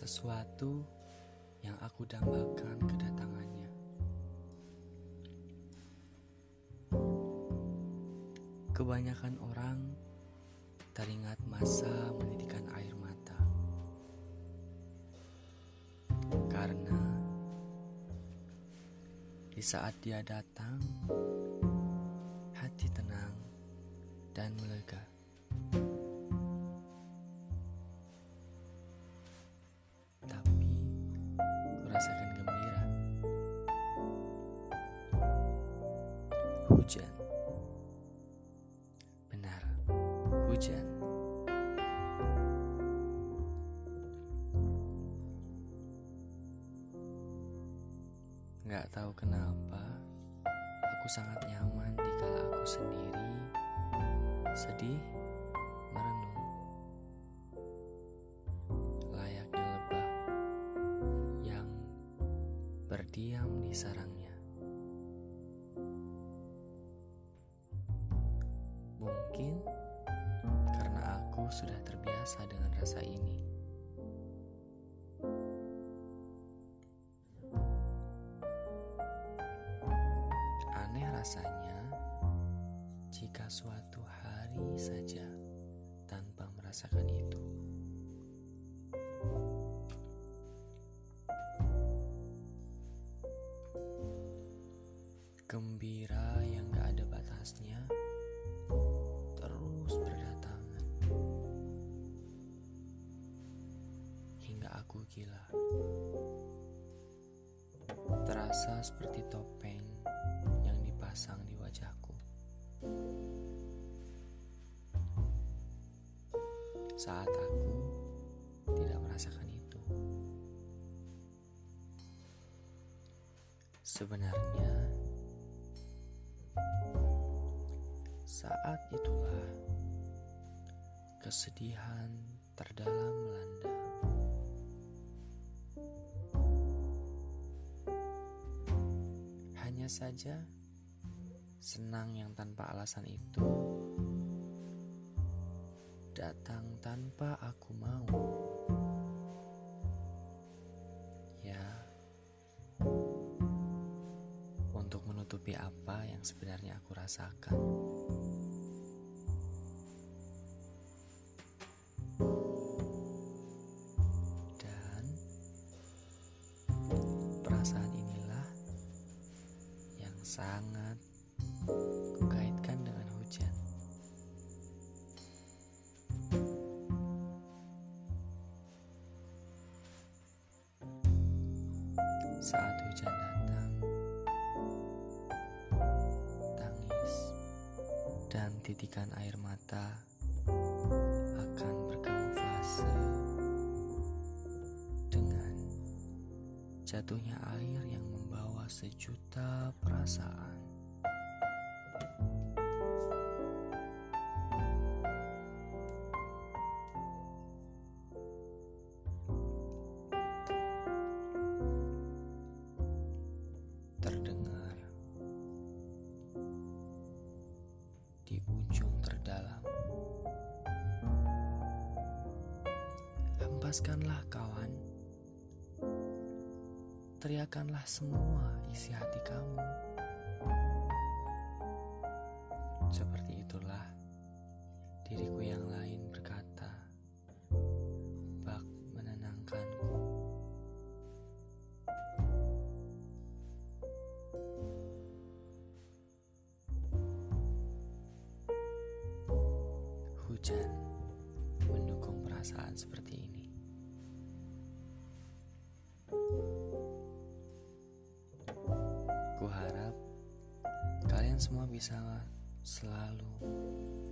sesuatu yang aku dambakan kedatangannya. Kebanyakan orang teringat masa menitikan air mata karena di saat dia datang, Hujan. Benar, hujan. Gak tahu kenapa, aku sangat nyaman di kala aku sendiri, sedih, merenung. berdiam di sarangnya. Mungkin karena aku sudah terbiasa dengan rasa ini. Aneh rasanya jika suatu hari saja tanpa merasakan itu. Gembira aku gila. Terasa seperti topeng yang dipasang di wajahku. Saat aku tidak merasakan itu. Sebenarnya Saat itulah kesedihan terdalam melanda. Hanya saja senang yang tanpa alasan itu datang tanpa aku mau. Ya, untuk menutupi apa yang sebenarnya aku rasakan. Perasaan inilah yang sangat kukaitkan dengan hujan. Saat hujan datang, tangis dan titikan air mata jatuhnya air yang membawa sejuta perasaan. Terdengar di ujung terdalam. Hempaskanlah kawan teriakanlah semua isi hati kamu. Seperti itulah diriku yang lain berkata, bak menenangkanku. Hujan mendukung perasaan seperti ini. Semua bisa selalu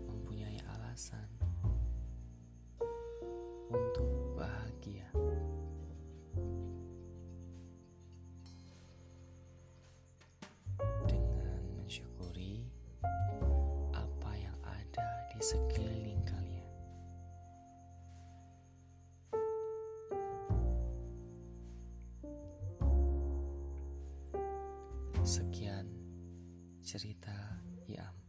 mempunyai alasan untuk bahagia. Dengan mensyukuri apa yang ada di sekeliling kalian. Sekian cerita ya Iam.